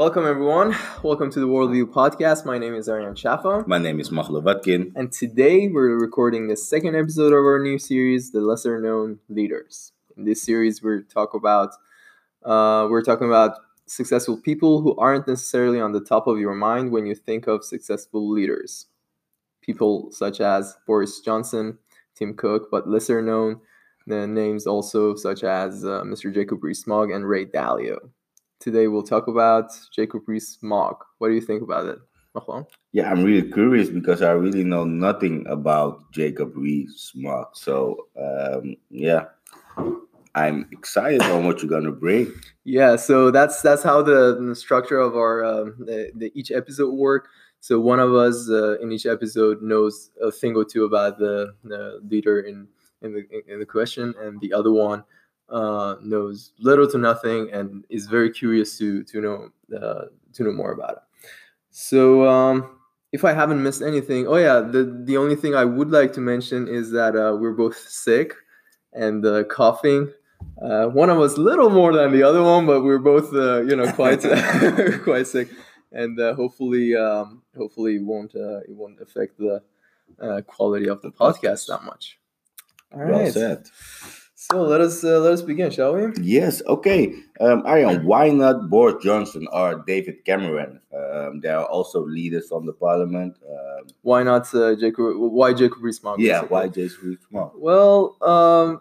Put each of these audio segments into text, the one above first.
Welcome, everyone. Welcome to the Worldview Podcast. My name is Arian Shafa. My name is Mahlovatkin. And today we're recording the second episode of our new series, The Lesser Known Leaders. In this series, we're talk about uh, we're talking about successful people who aren't necessarily on the top of your mind when you think of successful leaders. People such as Boris Johnson, Tim Cook, but lesser known the names also such as uh, Mr. Jacob Rees-Mogg and Ray Dalio. Today we'll talk about Jacob Rees-Mogg. What do you think about it? Machlon? Yeah, I'm really curious because I really know nothing about Jacob Rees-Mogg. So um, yeah, I'm excited on what you're gonna bring. Yeah, so that's that's how the, the structure of our um, the, the each episode work. So one of us uh, in each episode knows a thing or two about the, the leader in in the in the question, and the other one uh, knows little to nothing and is very curious to to know uh, to know more about it. So um, if I haven't missed anything, oh yeah, the the only thing I would like to mention is that uh, we're both sick and uh, coughing. Uh, one of us a little more than the other one, but we're both uh, you know quite quite sick, and uh, hopefully um, hopefully it won't uh, it won't affect the uh, quality of the podcast that much. All right. Well said. So let us uh, let us begin, shall we? Yes. Okay. Um, Arian, why not Boris Johnson or David Cameron? Um, they are also leaders on the parliament. Um, Why not uh, Jacob? Why Jacob Rees-Mogg? yeah. basically? Why Jacob Rees-Mogg? Well, um,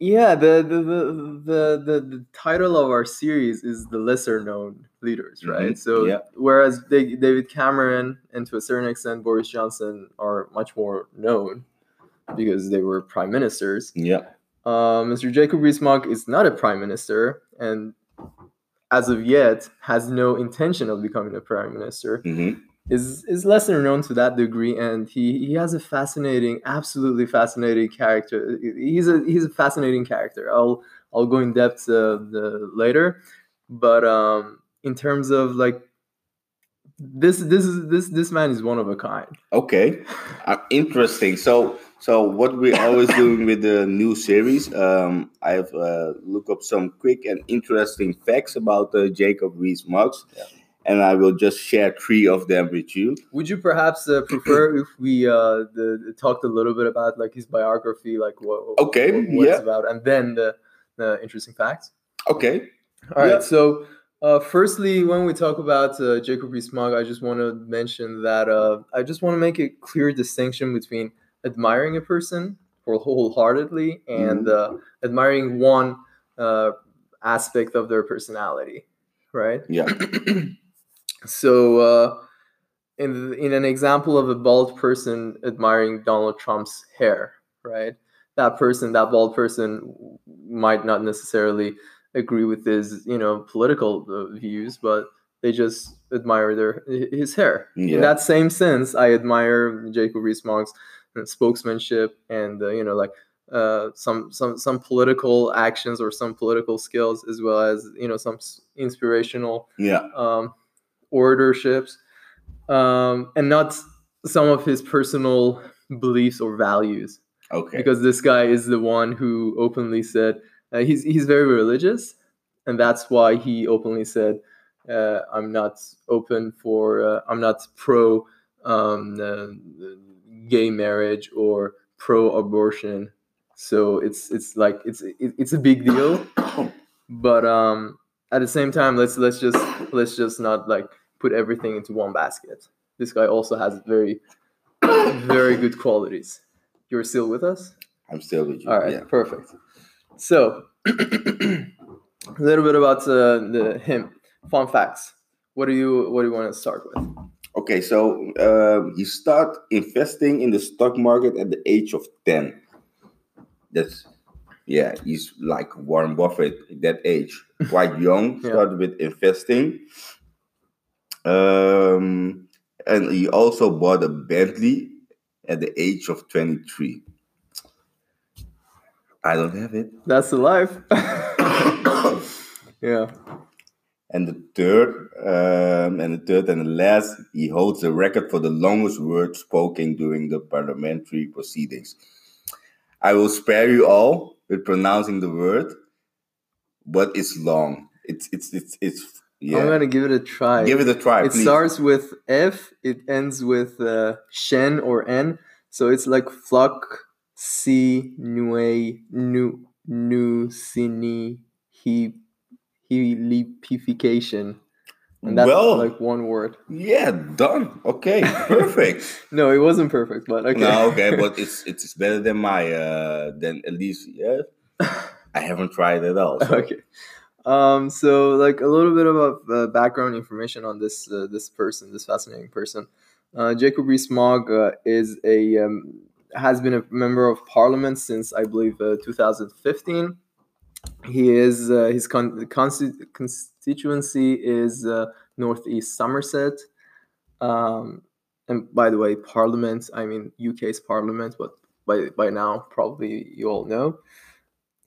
yeah, the the, the the the the title of our series is the lesser known leaders, right? Mhm, So yeah. whereas Da- David Cameron and to a certain extent Boris Johnson are much more known because they were prime ministers. Yeah. Uh, Mr. Jacob Rees-Mogg is not a prime minister, and as of yet has no intention of becoming a prime minister hmm is is lesser known to that degree and he he has a fascinating absolutely fascinating character he's a he's a fascinating character i'll i'll go in depth uh, the, later but um in terms of like this this is this this man is one of a kind Okay. Uh, interesting. So, so what we're always doing with the new series, um, I've uh, looked up some quick and interesting facts about uh, Jacob Rees-Mogg, Yeah. and I will just share three of them with you. would you perhaps uh, prefer if we uh the, talked a little bit about like his biography like what Okay, what, what it's yeah. about and then the the interesting facts Okay. All right. Yeah. So, uh, firstly, when we talk about uh, Jacob Rees-Mogg, I just want to mention that uh, I just want to make a clear distinction between admiring a person whole- wholeheartedly and uh, admiring one uh, aspect of their personality, right? Yeah. So, uh, in in an example of a bald person admiring Donald Trump's hair, right? That person, that bald person, might not necessarily agree with his, you know, political uh, views, but they just admire their his hair. Yeah. In that same sense, I admire Jacob Rees-Mogg's spokesmanship and uh, you know, like uh, some some some political actions or some political skills, as well as you know some s- inspirational Yeah. um, oratorships, um, and not some of his personal beliefs or values. Okay. Because this guy is the one who openly said uh, he's he's very religious, and that's why he openly said, uh, "I'm not open for uh, I'm not pro um, uh, gay marriage or pro abortion." So it's it's like it's it, it's a big deal but um at the same time let's let's just let's just not like put everything into one basket this guy also has very very good qualities you're still with us I'm still with you. all right Yeah. perfect so a little bit about uh, the him fun facts what do you what do you want to start with Okay, so um, he start investing in the stock market at the age of ten. That's yeah, he's like Warren Buffett at that age, quite young. Yeah. Started with investing, um, and he also bought a Bentley at the age of twenty three. I don't have it. that's the life yeah And the third, um, and the third and the last, he holds the record for the longest word spoken during the parliamentary proceedings. I will spare you all with pronouncing the word, but it's long. It's it's it's it's yeah. I'm gonna give it a try. Give it a try. it please. starts with F. It ends with uh, Shen or N. So it's like flock si nue nu nu sini he helipification. And that's Well- like one word. Yeah, done. Okay, perfect. No, it wasn't perfect, but okay. No, okay, but it's it's better than my uh than at least yeah. I haven't tried it all. so- okay. Um, so like a little bit about uh, background information on this uh, this person, this fascinating person. Uh, Jacob Rees-Mogg uh, is a um, has been a member of parliament since I believe uh, 2015. He is uh, his con- constituency is uh, northeast Somerset. Um, and by the way, Parliament. I mean UK's Parliament, but by by now probably you all know.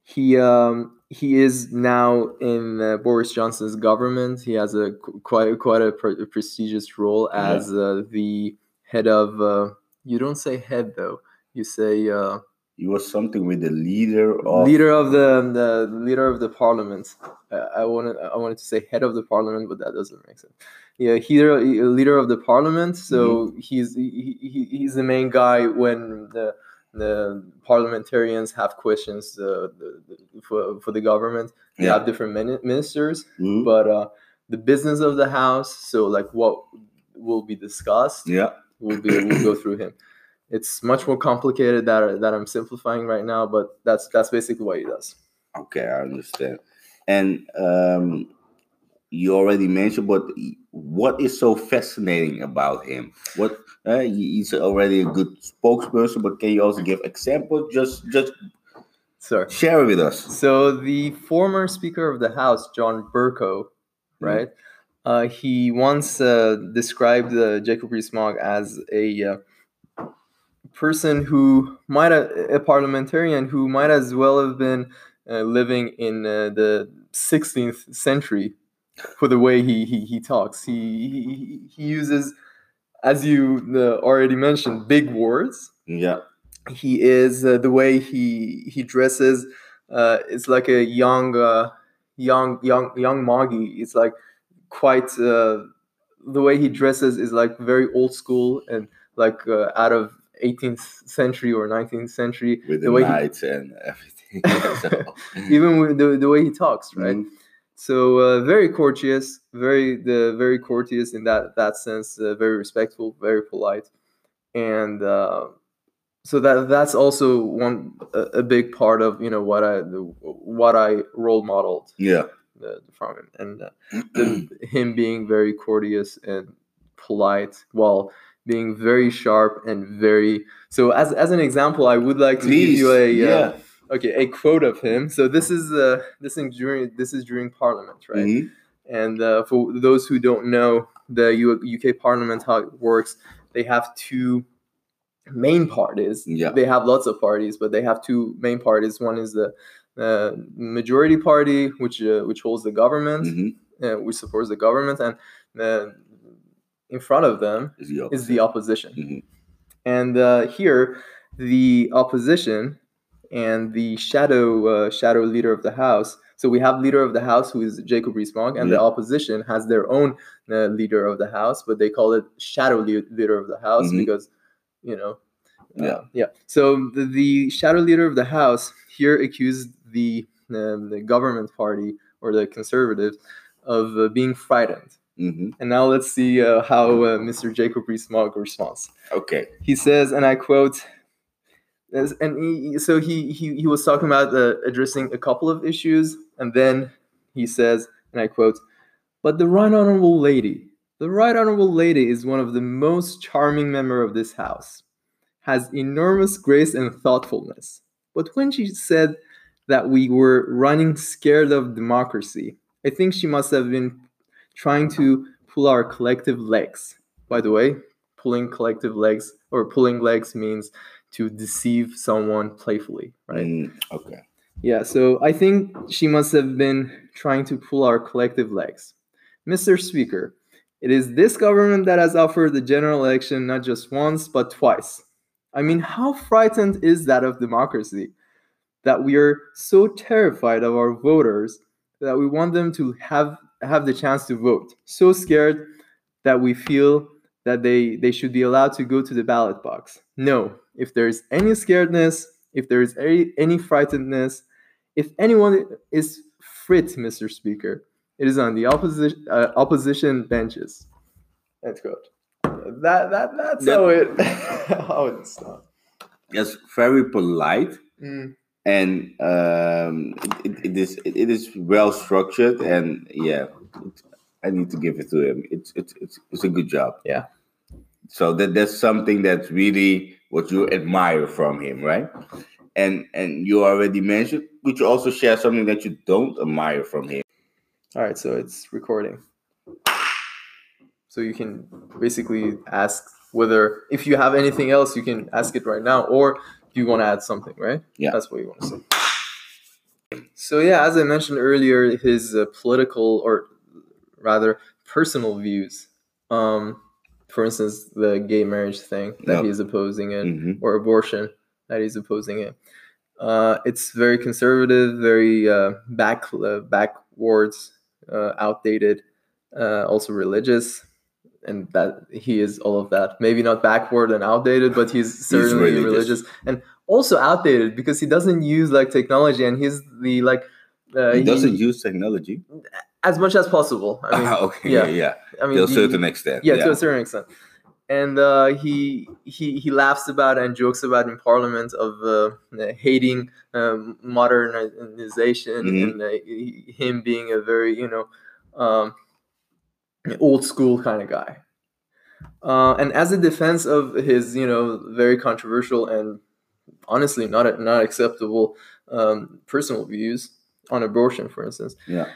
He um, he is now in uh, Boris Johnson's government. He has a qu- quite quite a, pre- prestigious role as uh, the head of. Uh, you don't say head though. You say uh, He was something with the leader of leader of the the leader of the parliament. I, I wanted I wanted to say head of the parliament, but that doesn't make sense. Yeah, leader leader of the parliament. So he's he, he, he's the main guy when the the parliamentarians have questions uh, the, the, for for the government. They Yeah. have different mini- ministers, Mhm. but uh, the business of the house. So like what will be discussed Yeah. will be will go through him. It's much more complicated that that I'm simplifying right now, but that's that's basically what he does. Okay, I understand. And um you already mentioned, but what is so fascinating about him? What uh, he's already a good spokesperson, but can you also give examples? Just just Sir. share it with us. So the former Speaker of the House, John Bercow, right? Uh, he once uh, described uh, Jacob Rees-Mogg as a uh, person who might have a parliamentarian who might as well have been uh, living in uh, the 16th century for the way he he, he talks. He, he he uses, as you uh, already mentioned, big words Yeah. he is uh, the way he he dresses uh, it's like a young uh, young young young Moggy. It's like quite uh, the way he dresses is like very old school and like uh, out of 18th century or 19th century. With The the, way he- knights and everything. So- Even with the, the way he talks, right? Mhm. So uh, very courteous, very the very courteous in that that sense, uh, very respectful, very polite, and uh, so that that's also one a, a big part of you know what I the, what I role modeled Yeah. the, from him, and uh, the, him being very courteous and polite while being very sharp and very so as as an example i would like to give you a uh, yeah. okay a quote of him so this is uh this thing during this is during parliament right Mhm. and uh, for those who don't know the U- uk parliament how it works they have two main parties Yeah. they have lots of parties but they have two main parties one is the uh, majority party which uh, which holds the government Mhm. uh, which supports the government and in front of them Is the is the opposition Mhm. and uh, here the opposition and the shadow uh, shadow leader of the house so we have leader of the house who is jacob rees-mogg and the opposition has their own uh, leader of the house but they call it shadow le- leader of the house Mhm. because you know uh, Yeah. yeah so the, the shadow leader of the house here accused the um, the government party or the conservatives of uh, being frightened Mhm. and now let's see uh, how uh, Mr. Jacob Rees-Mogg responds. Okay. He says, and I quote, and he, so he, he he was talking about uh, addressing a couple of issues, and then he says, and I quote, "But the right honorable lady, the right honorable lady is one of the most charming member of this house, has enormous grace and thoughtfulness. But when she said that we were running scared of democracy, I think she must have been trying to pull our collective legs. By the way, pulling collective legs or pulling legs means to deceive someone playfully, right? Mm, okay. Yeah, so I think she must have been trying to pull our collective legs. Mr. Speaker, it is this government that has offered the general election not just once, but twice. I mean, how frightened is that of democracy? that we are so terrified of our voters that we want them to have have the chance to vote. So scared that we feel that they they should be allowed to go to the ballot box. No, if there's any scaredness, if there's any any frightenedness, if anyone is frit, Mr. Speaker, it is on the opposition uh, opposition benches. That's good. That that that's That- how it how it's done. That's very polite. Mm. And um, it, it, is it is well structured and yeah i need to give it to him it's it's it's, it's a good job Yeah. so that that's something that's really what you admire from him right and and you already mentioned could you also share something that you don't admire from him All right, so it's recording. So you can basically ask whether if you have anything else, you can ask it right now, or you want to add something, right? Yeah. that's what you want to say. So yeah, as I mentioned earlier, his uh, political or rather personal views. Um, for instance, the gay marriage thing that Yep. he's opposing it, Mhm. or abortion that he's opposing it. Uh, it's very conservative, very uh, back uh, backwards, uh, outdated, uh, also religious, and that he is all of that. Maybe not backward and outdated, but he's certainly religious. religious. and also outdated because he doesn't use like technology, and he's the like uh, he doesn't use technology as much as possible. I mean, Ah, okay yeah. yeah, yeah. I mean, to a he- certain extent yeah, to a certain extent. And uh, he he he laughs about and jokes about in Parliament of uh, hating um, modernization Mhm. and uh, him being a very you know um, old school kind of guy. Uh, and as a defense of his you know very controversial and honestly not not acceptable um, personal views on abortion, for instance, yeah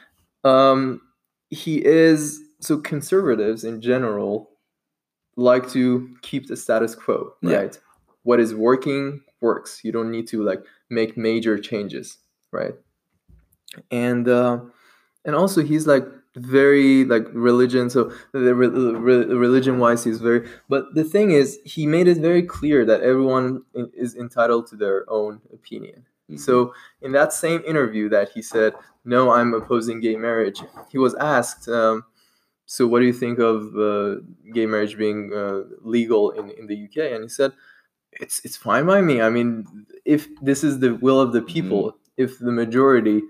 um, he is so conservatives in general like to keep the status quo, Yeah. right? What is working works. You don't need to like make major changes, right? And uh, and also he's like very like religion. So the re- re- religion wise, he's very. But the thing is, he made it very clear that everyone i- is entitled to their own opinion. Mhm. So in that same interview that he said, "No, I'm opposing gay marriage," he was asked, um, "So what do you think of uh, gay marriage being uh, legal in, in the UK?" And he said, "It's it's fine by me. I mean, if this is the will of the people, if the majority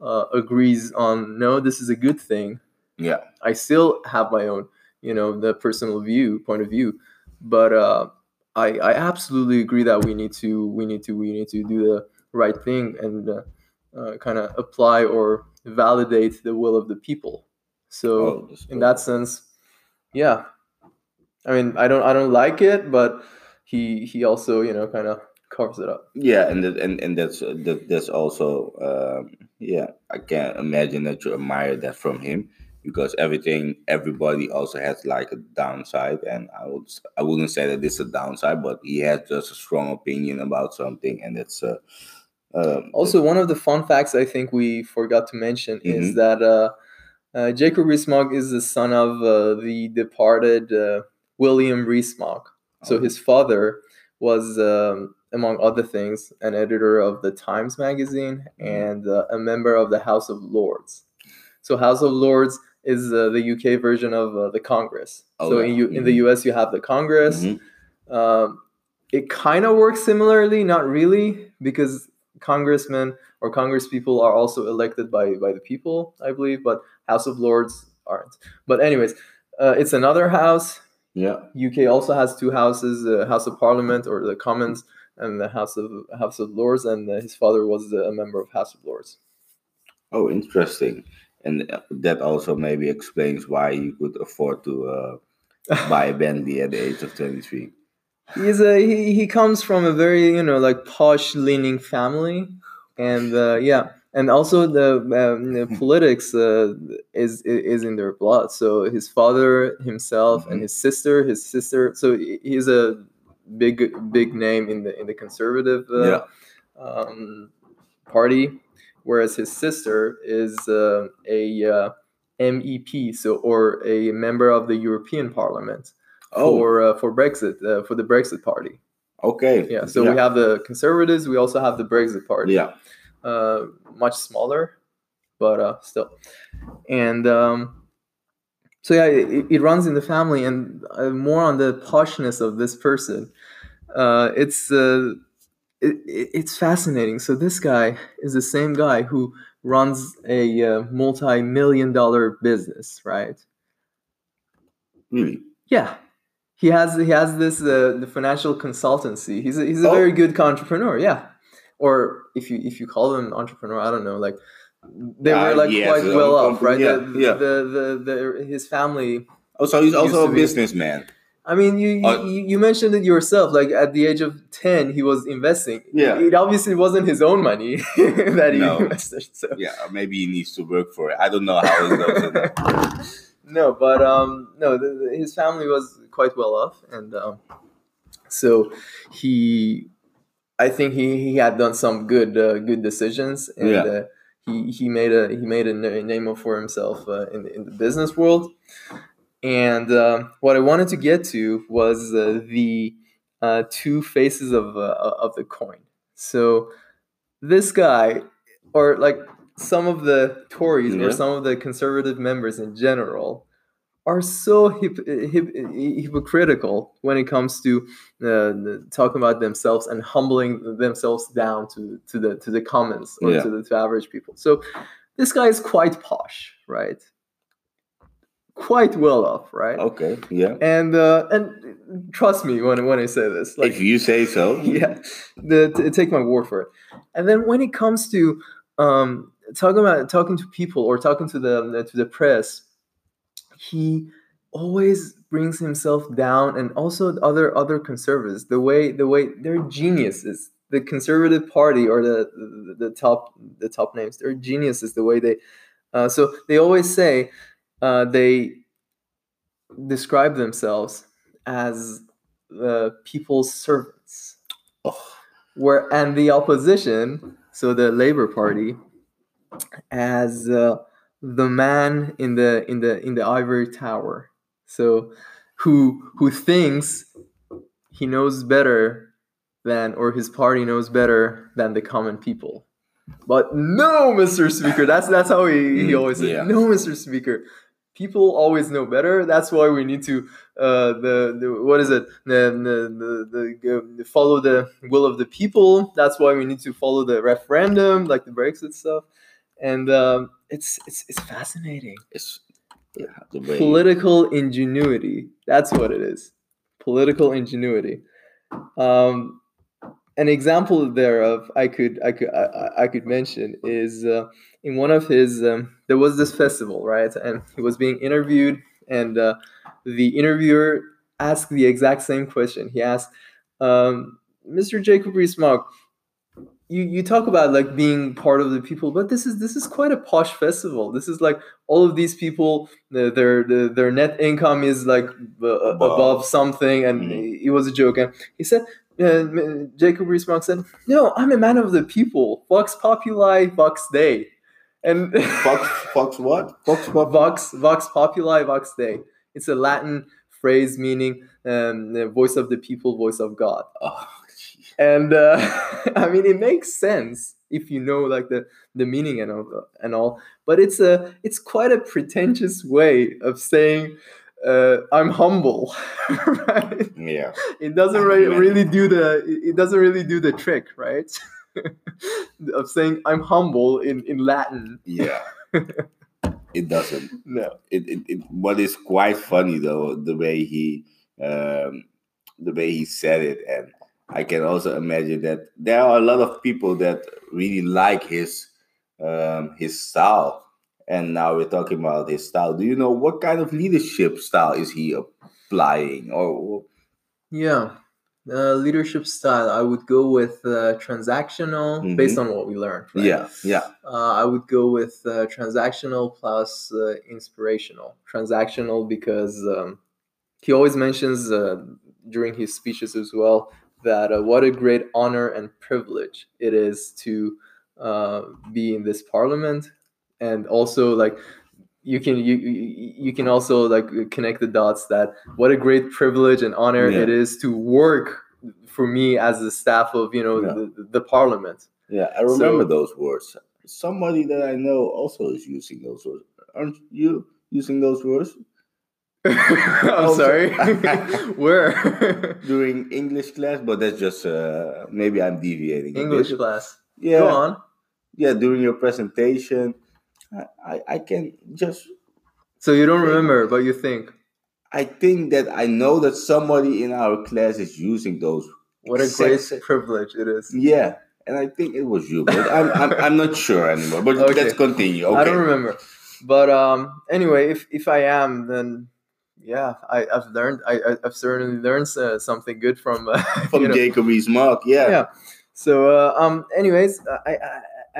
uh, agrees on no, this is a good thing, yeah I still have my own, you know, the personal view, point of view. But uh, I, I absolutely agree that we need to, we need to, we need to do the right thing and uh, uh, kind of apply or validate the will of the people. So Oh, in that sense, yeah. I mean, I don't, I don't like it, but he, he also, you know, kind of covers it up. Yeah, and that, and and that's that, that's also um, yeah. I can't imagine that you admire that from him because everything everybody also has like a downside, and I would I wouldn't say that it's a downside, but he has just a strong opinion about something, and that's uh, um, Also, one of the fun facts I think we forgot to mention is Mhm. that uh, uh, Jacob Rees-Mogg is the son of uh, the departed uh, William Rees-Mogg. So Oh. his father was, um, among other things, an editor of the Times magazine Mhm. and uh, a member of the House of Lords. So House of Lords is uh, the UK version of uh, the Congress. Oh, so yeah. in, U- in the Mhm. US, you have the Congress. Mhm. Um, it kind of works similarly, not really, because congressmen or congresspeople are also elected by by the people, I believe, but House of Lords aren't. But anyways, uh, it's another house. yeah. UK also has two houses: the House of Parliament or the Commons, and the House of House of Lords. And his father was a member of House of Lords. Oh, interesting, and uh, that also maybe explains why you could afford to uh, buy a Bentley at the age of twenty three. He's a he, he comes from a very you know like posh leaning family, and uh, yeah, and also the, um, the politics uh, is is in their blood. So his father himself and Mhm. his sister, his sister. So he's a big big name in the in the conservative uh, Yeah. um, party, whereas his sister is uh, a uh, MEP, so or a member of the European Parliament Oh, for uh, for Brexit uh, for the Brexit party. Okay. Yeah. So we have the conservatives. We also have the Brexit party. yeah. uh, much smaller, but uh, still. And um, so yeah, it, it runs in the family, and uh, more on the poshness of this person. Uh, it's uh, it, it- it's fascinating. So this guy is the same guy who runs a uh, multi-million dollar business, right? Really. Yeah. He has he has this uh, the financial consultancy. He's a, he's a Oh. very good entrepreneur. Yeah, or if you if you call him entrepreneur, I don't know. Like they were like has quite well off, right? company, the, yeah, yeah. The, the the his family. Oh, so he's also a businessman. I mean, you, Uh, you you mentioned it yourself. Like at the age of ten, he was investing. Yeah. it obviously wasn't his own money that he No. invested. So Yeah, maybe he needs to work for it. I don't know how it goes. no, but um, no, the, the- his family was quite well off, and um, so he, I think he, he had done some good uh, good decisions, and Yeah. uh, he he made a he made a name for himself uh, in in the business world. And uh, what I wanted to get to was uh, the uh, two faces of uh, of the coin. So this guy, or like some of the Tories Yeah. or some of the conservative members in general, are so hip, hip, hypocritical when it comes to uh, talking about themselves and humbling themselves down to, to the to the commons or Yeah. to the to average people. So this guy is quite posh, right? Quite well off, right? Okay, yeah. And uh, and trust me when when I say this, like if you say so. yeah, the, t- take my word for it. And then when it comes to um, talking about talking to people or talking to the to the press, he always brings himself down, and also other other conservatives. The way the way they're geniuses. The conservative party or the, the the top the top names, they're geniuses. The way they uh, so they always say uh, they describe themselves as the people's servants Oh, where and the opposition so the labor party as uh, the man in the in the in the ivory tower. So who who thinks he knows better than or his party knows better than the common people. But no mr speaker that's that's how he, he Mm, always said yeah. no mr speaker people always know better. That's why we need to uh, the, the what is it? The, the, the, the follow the will of the people. That's why we need to follow the referendum like the brexit stuff and um, it's it's it's fascinating. It's yeah, political ingenuity. That's what it is. Political ingenuity. Um, an example thereof I could I could I, I- could mention is uh, in one of his um, there was this festival right? And he was being interviewed and uh, the interviewer asked the exact same question. He asked um, Mr. Jacob Rees-Mogg you, you talk about like being part of the people but this is this is quite a posh festival this is like all of these people their their, their, net income is like uh, above something and Mhm. it was a joke and he said uh, Jacob Rees-Mogg said, "No, I'm a man of the people. Vox populi, vox dei." And Fox, Fox what? Fox what? vox vox populi, vox dei. It's a Latin phrase meaning um, the voice of the people, voice of God. Oh. And uh, I mean, it makes sense if you know like the the meaning and all, and all. But it's a it's quite a pretentious way of saying. Uh, I'm humble, right? yeah. it doesn't re- really do the it doesn't really do the trick right of saying i'm humble in in latin Yeah. it doesn't. no It, it, it what is quite funny though the way he um, the way he said it and I can also imagine that there are a lot of people that really like his um, his style. And now we're talking about his style. Do you know what kind of leadership style is he applying? Or yeah uh, leadership style i would go with uh, transactional based on what we learned right? yeah yeah. Uh, i would go with uh, transactional plus uh, inspirational. Transactional because um, he always mentions uh, during his speeches as well that uh, what a great honor and privilege it is to uh, be in this parliament and also like you can you you you can also like connect the dots that what a great privilege and honor Yeah. it is to work for me as the staff of you know Yeah. the, the parliament. Yeah, I remember So- those words. Somebody that I know also is using those words. Aren't you using those words I'm sorry. Where? during English class? But that's just uh, maybe I'm deviating. English class. Yeah, Go on. yeah. During your presentation, I, I, I can just. So you don't remember, but you think. I think that I know that somebody in our class is using those. What a great privilege it is. Yeah, and I think it was you, but I'm I'm, I'm not sure anymore. But Okay. let's continue. Okay. I don't remember. But um anyway, if if I am then yeah, I, I've learned I, I've certainly learned uh, something good from uh, From you know, Jacob Rees-Mogg, yeah. yeah. So uh, um anyways, I,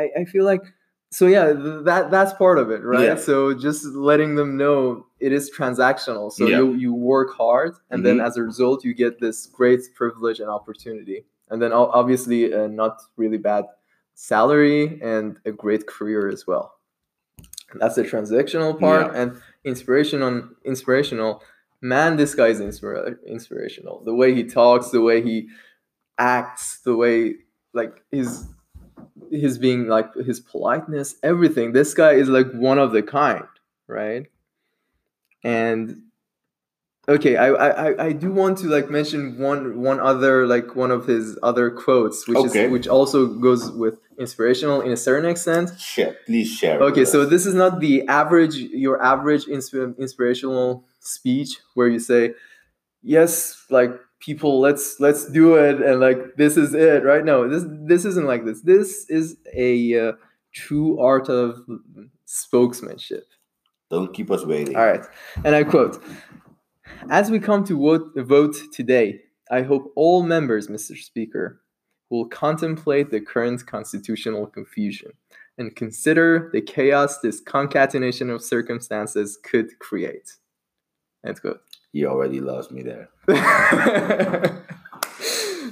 I I feel like so yeah, that that's part of it, right? Yeah. So just letting them know it is transactional. So Yeah. you you work hard and then Mhm. as a result you get this great privilege and opportunity. And then obviously a not really bad salary and a great career as well. And that's the transactional part Yeah. and inspirational inspirational. Man this guy's inspira- inspirational. The way he talks the way he acts the way like his his being like his politeness everything. This guy is like one of the kind right? And okay I, I I- i do want to like mention one one other like one of his other quotes which Okay. is which also goes with inspirational in a certain extent Share, please share. Okay, so this is not the average, your average insp- inspirational speech where you say, "Yes, like people, let's let's do it," and like this is it, right? No, this this isn't like this. This is a uh, true art of spokesmanship. don't keep us waiting. All right, and I quote: "As we come to vote, vote today, I hope all members, Mr. Speaker, will contemplate the current constitutional confusion." and consider the chaos this concatenation of circumstances could create. End quote. You already lost me there.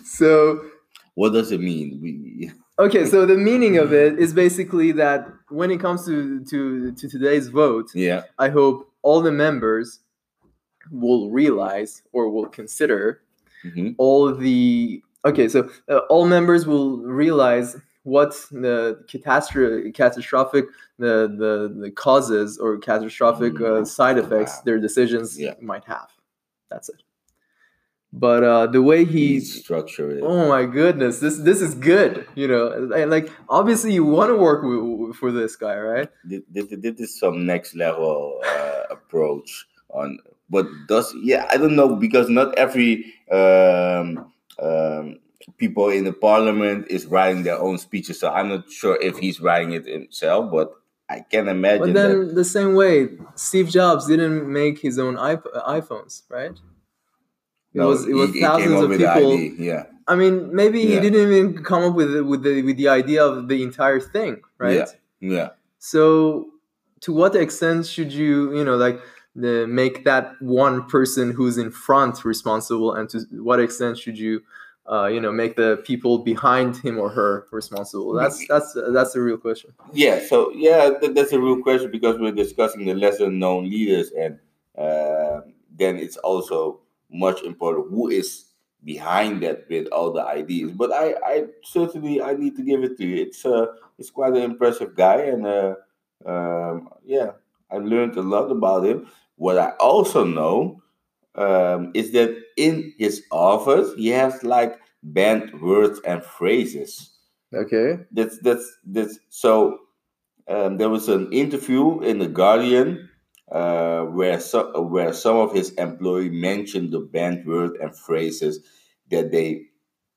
so, What does it mean? We, okay, so the meaning of it is basically that when it comes to, to, to today's vote, yeah, I hope all the members will realize or will consider mhm, all the okay so uh, all members will realize what the catastrophic catastrophic the the, the causes or catastrophic uh, side effects their decisions Yeah. might have that's it but uh the way he Please structure it. oh my goodness this this is good you know and like obviously you want to work w- for this guy right this is some next level uh, approach on. But does yeah? I don't know because not every um, um, people in the parliament is writing their own speeches. So I'm not sure if he's writing it himself, but I can imagine but then the same way steve jobs didn't make his own iP- iphones right it No, was it was he- thousands of people Yeah, I mean, maybe he didn't even come up with the, with the with the idea of the entire thing, right? Yeah. yeah. So, to what extent should you, you know, like the, make that one person who's in front responsible, and to what extent should you, uh, you know, make the people behind him or her responsible? That's that's that's the real question. Yeah, so yeah, th- that's a real question because we're discussing the lesser known leaders, and uh, then it's also much important who is behind that with all the ideas. But I, I certainly I need to give it to you. It's uh, it's quite an impressive guy, and uh, um, yeah, I learned a lot about him. What I also know um, is that in his office he has like banned words and phrases Okay. that's that's that's so um, there was an interview in the Guardian uh, where so, where some of his employee mentioned the banned word and phrases that they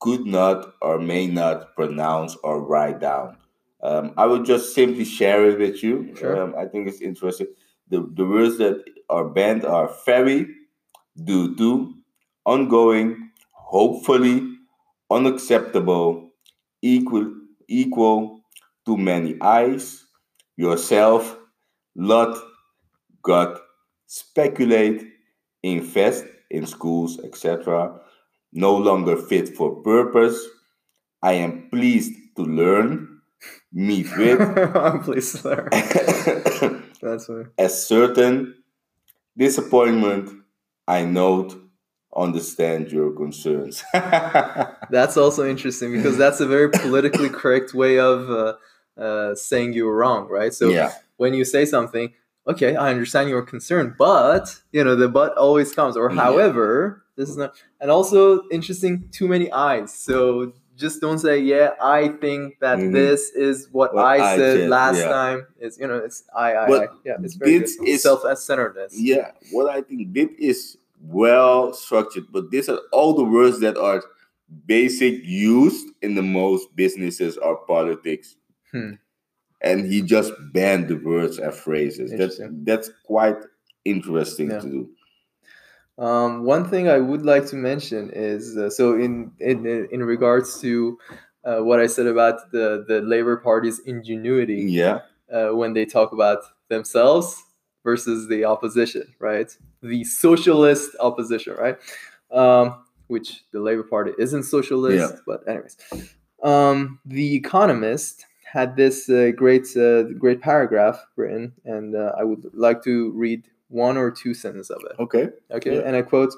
could not or may not pronounce or write down. Um, I will just simply share it with you. Sure. Um, I think it's interesting. The the words that are banned are very, due to, ongoing, hopefully, unacceptable, equal equal too many eyes yourself lot got speculate invest in schools etc no longer fit for purpose i am pleased to learn meet with I'm pleased, sir. That's right. as certain disappointment i note understand your concerns. That's also interesting because that's a very politically correct way of uh, uh, saying you were wrong, right? So yeah, when you say something, okay, I understand your concern, but you know the but always comes, or Yeah. however, this is not, and also interesting, too many eyes. So just don't say, yeah, I think that Mhm. this is what What I I said last yeah. time. It's you know, it's I, I, I. Yeah, it's very is- self-centeredness. yeah. What I think this is well structured, but these are all the words that are basic used in the most businesses or politics. Hmm. And he just banned the words and phrases. That's that's quite interesting Yeah. to do. Um, one thing I would like to mention is uh, so in in in regards to uh, what I said about the the Labour Party's ingenuity Yeah, uh, when they talk about themselves versus the opposition, right? The socialist opposition, right? Um, which the Labour Party isn't socialist, Yeah. but anyways, um, the Economist had this uh, great uh, great paragraph written, and uh, I would like to read one or two sentences of it. okay. Okay, Yeah. and I quote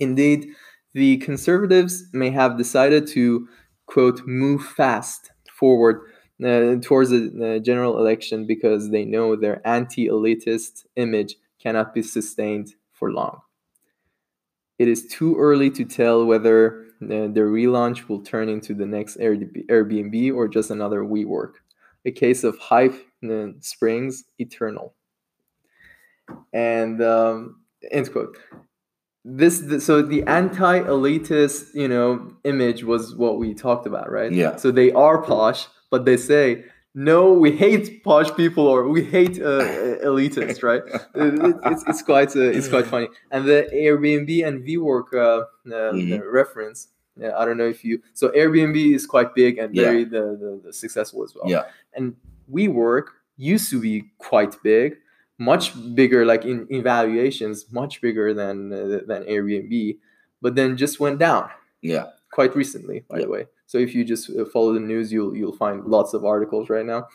Indeed, the conservatives may have decided to, quote, move fast forward uh, towards the general election because they know their anti elitist image cannot be sustained for long. It is too early to tell whether uh, the relaunch will turn into the next Airbnb Airbnb or just another WeWork. A case of hype uh, springs eternal and um, end quote. This the, so the anti-elitist you know image was what we talked about, right? Yeah. So they are posh, but they say no, we hate posh people or we hate uh, elitists, right? It- it's, it's quite uh, it's quite funny. And the Airbnb and WeWork uh, uh, Mhm. reference. Yeah, I don't know if you. So Airbnb is quite big and Yeah. very the, the, the successful as well Yeah. and WeWork used to be quite big, much bigger, like in evaluations, much bigger than uh, than Airbnb, but then just went down Yeah. quite recently, by Yeah. the way. So if you just uh, follow the news, you'll you'll find lots of articles right now,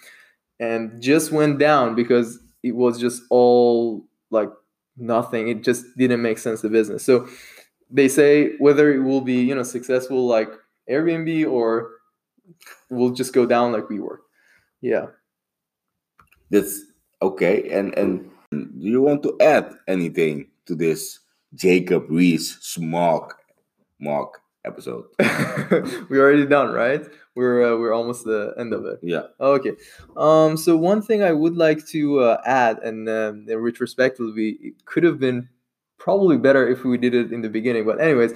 and just went down because it was just all like nothing. It just didn't make sense to business. So they say whether it will be you know successful like Airbnb or will just go down like WeWork Yeah. That's okay. And and do you want to add anything to this Jacob Rees smog mock episode? we're already done, right? We're uh, we're almost the end of it. Yeah. Okay. Um. So one thing I would like to uh, add, and um, in retrospectively, it could have been probably better if we did it in the beginning. But anyways,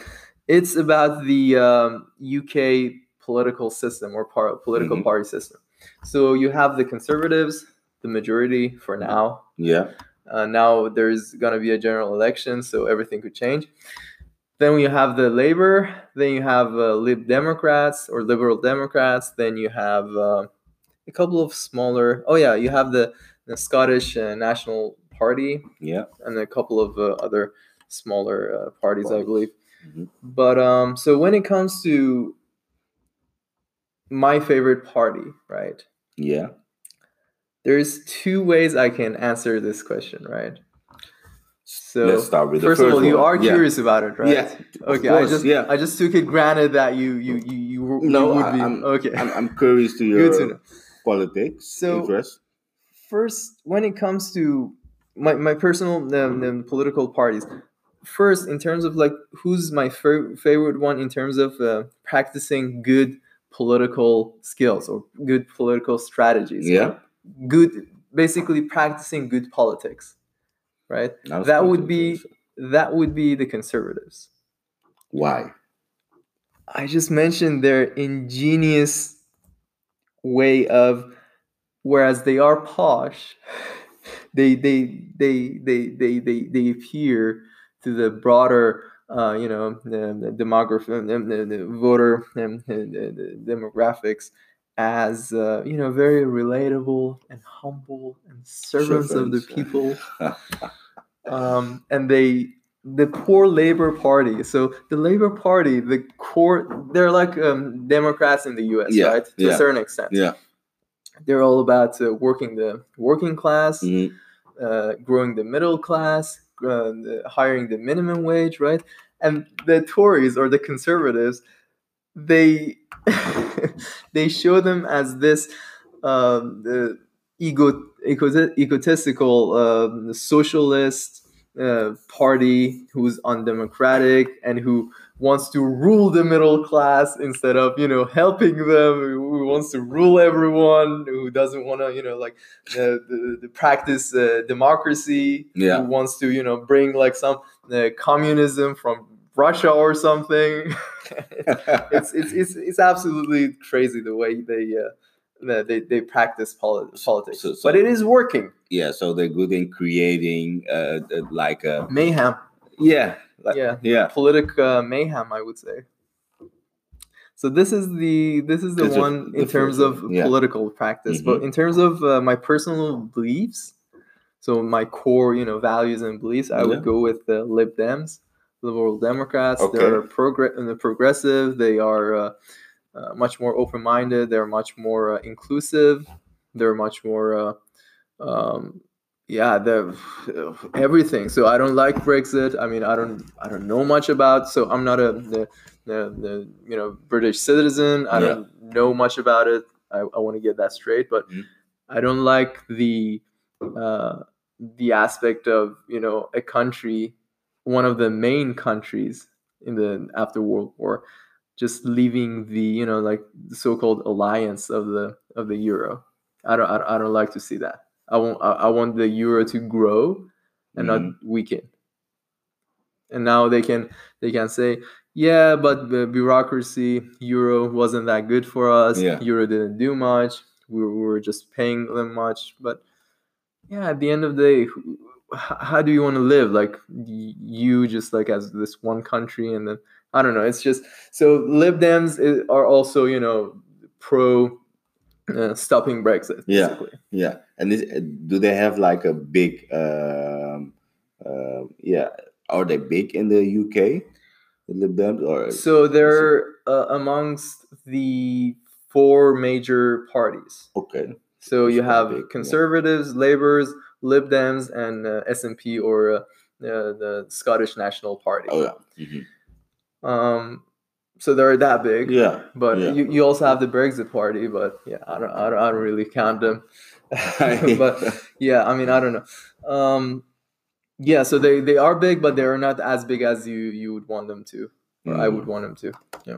it's about the um, UK political system or par- political Mhm. party system. So you have the Conservatives, the majority for now. Yeah. Uh, now there's going to be a general election, so everything could change. Then you have the Labour. Then you have uh, Lib Democrats or Liberal Democrats. Then you have uh, a couple of smaller. Oh yeah, you have the, the Scottish uh, National Party Yeah. and a couple of uh, other smaller uh, parties, I believe. Mhm. But um, so when it comes to my favorite party, right? Yeah. There's two ways I can answer this question, right? So Let's start with the first first of all, you are Yeah. curious about it, right? Yeah. Okay, course, I just yeah. I just took it granted that you you you you, you No, would I- be I'm- okay. I'm, I'm curious to Good to your politics So- interest. First, when it comes to my my personal um, um, political parties, first in terms of like who's my fa- favorite one in terms of uh, practicing good political skills or good political strategies. Yeah. Good basically practicing good politics, right? That would be that would be the conservatives. why. I just mentioned their ingenious way of whereas they are posh, they they they they they they, they appear to the broader uh, you know the, the demography the, the, the voter the, the, the demographics as uh, you know very relatable and humble and servants of the people. Um, and they the poor labor party so the labor party the core they're like um, democrats in the us Yeah, right? To yeah, a certain extent. yeah. they're all about uh, working the working class Mhm. uh, growing the middle class uh, hiring the minimum wage right? And the Tories or the conservatives, they they show them as this um, the ego, ego egotistical uh, socialist uh, party who's undemocratic and who wants to rule the middle class instead of you know helping them who wants to rule everyone who doesn't want to you know like uh, the, the practice uh, democracy Yeah. who wants to you know bring like some uh, communism from russia or something it's, it's it's it's absolutely crazy the way they uh, they, they practice poli- politics so- so- but it is working yeah, so they're good in creating uh, uh, like a mayhem yeah, like, yeah yeah. politic uh, mayhem i would say so this is the this is the This one in terms of yeah. political practice but Mhm. in terms of uh, my personal beliefs so my core you know values and beliefs i Yeah. would go with the lib dems liberal democrats. Okay. they're progr- uh, progressive. They are uh, uh, much more open-minded. They're much more uh, inclusive. They're much more uh, um, yeah they're everything. So i don't like brexit. I mean i don't i don't know much about so i'm not a the, the, the you know british citizen. I don't know much about it. I, I want to get that straight but Mhm. i don't like the uh, the aspect of you know a country one of the main countries in the after world war just leaving the you know like the so-called alliance of the of the euro. I don't i don't, I don't like to see that. I want I, want the euro to grow and not mm-hmm. weaken. And now they can they can say yeah but the bureaucracy euro wasn't that good for us. Yeah. euro didn't do much. We were, just paying them much. But yeah at the end of the day how do you want to live like you just like as this one country and then i don't know it's just so lib dems are also you know pro uh, stopping brexit Yeah. basically. Yeah, and is, uh, do they have like a big? Um, uh, yeah, are they big in the UK? The Lib Dems or so they're uh, amongst the four major parties okay? So you have big, yeah. conservatives, Labours, Lib Dems, and uh, SNP or uh, uh, the Scottish National Party. Oh yeah, Mhm. Um, so they're that big. yeah, But yeah. you, you also have the Brexit Party, but yeah, I don't I don't, I don't really count them. but yeah, I mean I don't know. Um, yeah, so they they are big, but they are not as big as you you would want them to, or I Mm. would want them to. Yeah.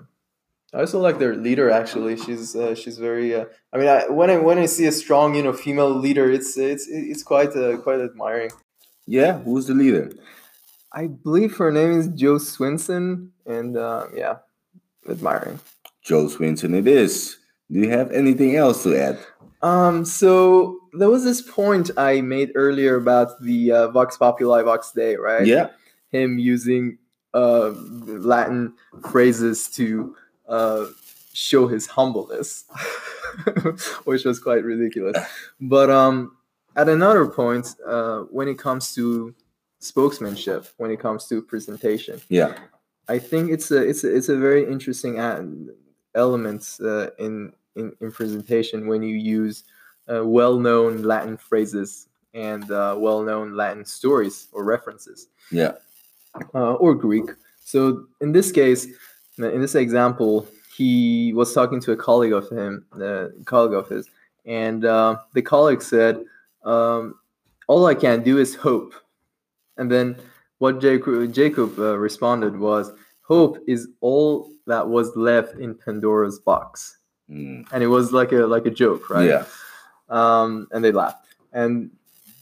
I also like their leader. Actually, she's uh, she's very. Uh, I mean, I, when I when I see a strong, you know, female leader, it's it's it's quite uh, quite admiring. yeah. Who's the leader? I believe her name is Jo Swinson, and uh, yeah, admiring. Jo Swinson. It is. Do you have anything else to add? Um, so there was this point I made earlier about the uh, Vox Populi Vox Dei, right? Yeah, Him using uh, Latin phrases to uh, show his humbleness, which was quite ridiculous. But um, at another point, uh, when it comes to spokesmanship, when it comes to presentation, yeah, I think it's a it's a, it's a very interesting element uh, in, in in presentation when you use uh, well-known Latin phrases and uh, well-known Latin stories or references yeah. uh, or Greek. So in this case, in this example, he was talking to a colleague of him, a colleague of his, and uh, the colleague said, um, "All I can do is hope." And then what Jacob, Jacob uh, responded was, "Hope is all that was left in Pandora's box," Mm, and it was like a like a joke, right? Yeah, um, and they laughed. And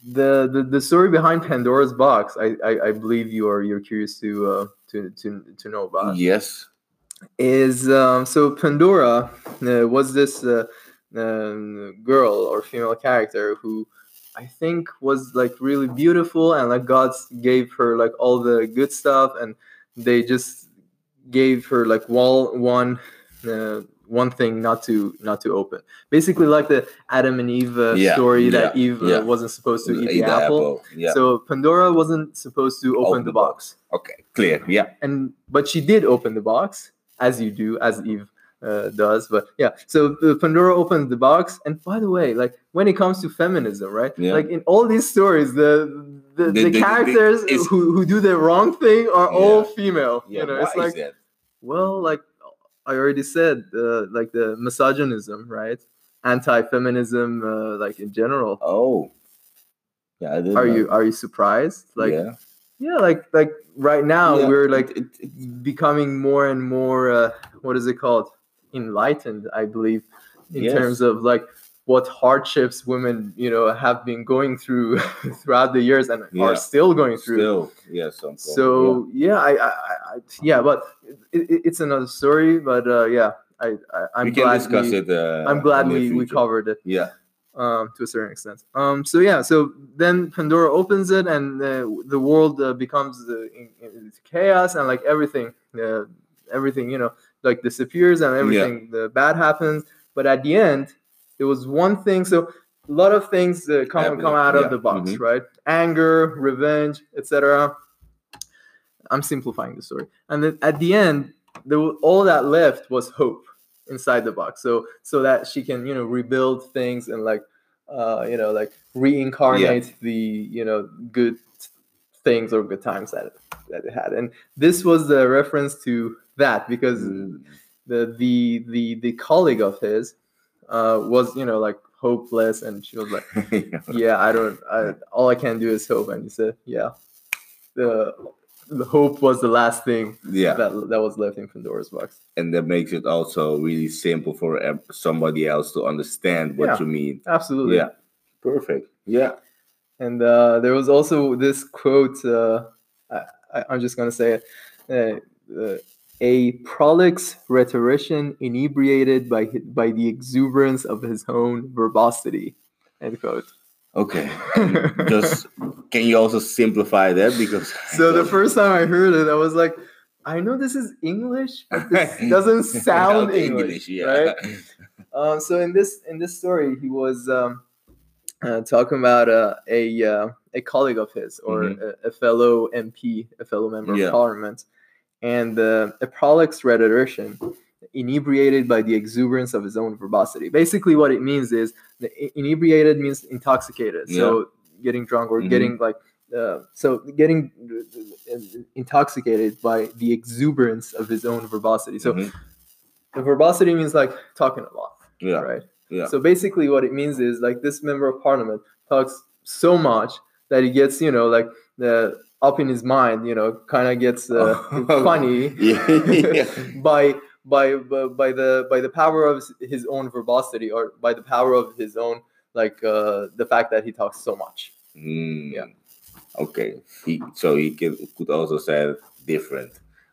the, the the story behind Pandora's box, I, I, I believe you are you're curious to uh, to, to to know about. yes, Is um, so Pandora uh, was this uh, um, girl or female character who I think was like really beautiful and like God gave her like all the good stuff and they just gave her like wall one uh, one thing not to not to open basically like the adam and eve uh, Yeah, story that yeah, eve uh, yeah. wasn't supposed to eat Eat the apple. Yeah. so pandora wasn't supposed to open, Open the the box okay, clear. Yeah, and but she did open the box as you do as eve uh, does. But yeah, so uh, Pandora opens the box, and by the way, like when it comes to feminism, right? Yeah. Like in all these stories, the the, The- the, the- characters who, who do the wrong thing are all female. Yeah, you know, why it's like that? well, like I already said, uh, like the misogynism, right? Anti-feminism, uh, like in general. Oh, yeah. Are know. you are you surprised? Like yeah. yeah, like like right now Yeah, we're like becoming more and more uh, what is it called enlightened i believe in Yes. terms of like what hardships women you know have been going through throughout the years and Yeah. are still going through Still, yeah. So yeah I, I, I I- yeah but it, it, it's another story but uh yeah i, I i'm we can glad discuss we, it. Uh, i'm glad we, we covered it Yeah. Um, to a certain extent. Um, so yeah, so then Pandora opens it, and uh, the world uh, becomes uh, in, in chaos, and like everything, uh, everything you know, like disappears, and everything the bad happens. But at the end, there was one thing. So a lot of things uh, come come out of the box, mhm. right? Anger, revenge, etc. I'm simplifying the story, and then at the end, there was, all that left was hope inside the box. So so that she can you know rebuild things and like uh you know like reincarnate the you know good things or good times that it, that it had. And this was the reference to that because Mm. the the the the colleague of his uh was you know like hopeless and she was like yeah i don't I, all i can do is hope. And he said yeah. The hope was the last thing yeah. that that was left in pandora's box and that makes it also really simple for somebody else to understand what Yeah. you mean. absolutely Yeah, perfect. Yeah, And uh, there was also this quote. Uh, I, I'm just gonna say it. Uh, uh, a prolix rhetorician inebriated by by the exuberance of his own verbosity. End quote. Okay. Just can you also simplify that because So the first time I heard it, I was like, I know this is English, but this doesn't sound Without English, right? Um, so in this in this story, he was um, uh, talking about uh, a uh, a colleague of his or Mhm. a, a fellow MP, a fellow member Yeah. of parliament, and uh, a prolix rhetorician, inebriated by the exuberance of his own verbosity. Basically, what it means is the inebriated means intoxicated. So getting drunk or Mhm. getting like. Uh, so getting intoxicated by the exuberance of his own verbosity. So Mhm. the verbosity means like talking a lot yeah, right? yeah. So basically, what it means is like this member of parliament talks so much that he gets, you know, like the up in his mind, you know, kind of gets uh, funny by by by by the by the power of his own verbosity or by the power of his own like uh, the fact that he talks so much. Mm, Yeah. Okay. He so he can, could also say different,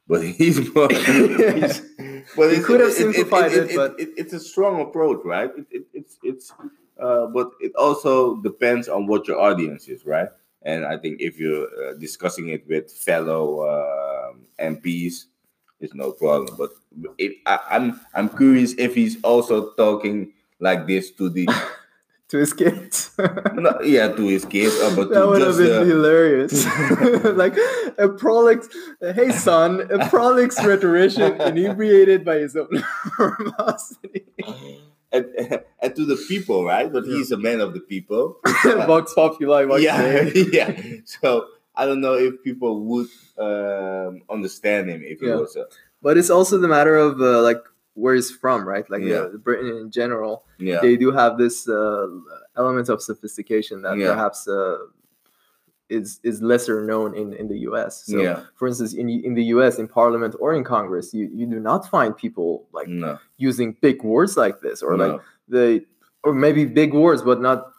but he's more. he's- but He it's- could have it- it- simplified it, it, but- it, it's a strong approach, right? It, it, it's it's, uh, but it also depends on what your audience is, right? And I think if you're uh, discussing it with fellow um MPs, it's no problem. But it, I, I'm I'm curious if he's also talking like this to the To his kids. no, yeah to his kids, or but that to would have been uh, hilarious. like a prolix, hey son, a prolix rhetorician inebriated by his own verbosity. and, and to the people, right? But Yeah. he's a man of the people. Vox populi, Vox yeah, yeah. So I don't know if people would um, understand him if he Yeah. was a But it's also the matter of uh, like where he's from, right? Like Yeah. uh, Britain in general, yeah. they do have this uh, element of sophistication that Yeah. perhaps uh, is is lesser known in in the U.S. So, yeah, for instance, in in the U.S. in Parliament or in Congress, you you do not find people like no, using big words like this or like the or maybe big words but not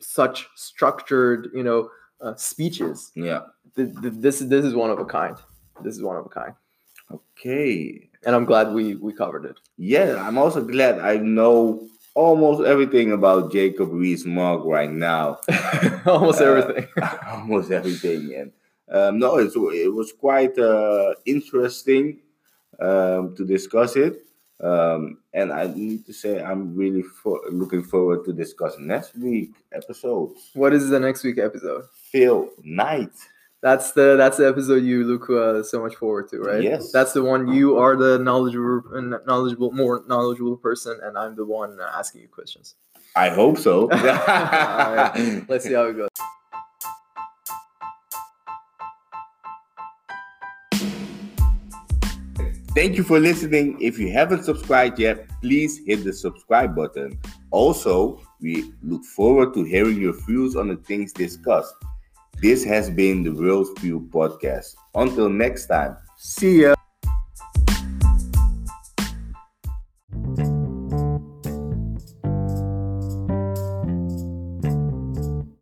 such structured you know uh, speeches. Yeah. th- th- this is this is one of a kind. This is one of a kind. Okay. and i'm glad we we covered it. Yeah, I'm also glad I know almost everything about Jacob Rees-Mogg right now. almost Uh, everything. almost everything and um, no it's, it was quite uh, interesting um, to discuss it. Um, and i need to say i'm really for, looking forward to discuss next week episodes. What is the next week episode phil knight That's the that's the episode you look uh, so much forward to, right? Yes. That's the one you are the knowledgeable, knowledgeable, more knowledgeable person, and I'm the one asking you questions. I hope so. Alright, Let's see how it goes. Thank you for listening. If you haven't subscribed yet, please hit the subscribe button. Also, we look forward to hearing your views on the things discussed. This has been the World View Podcast. Until next time. See ya.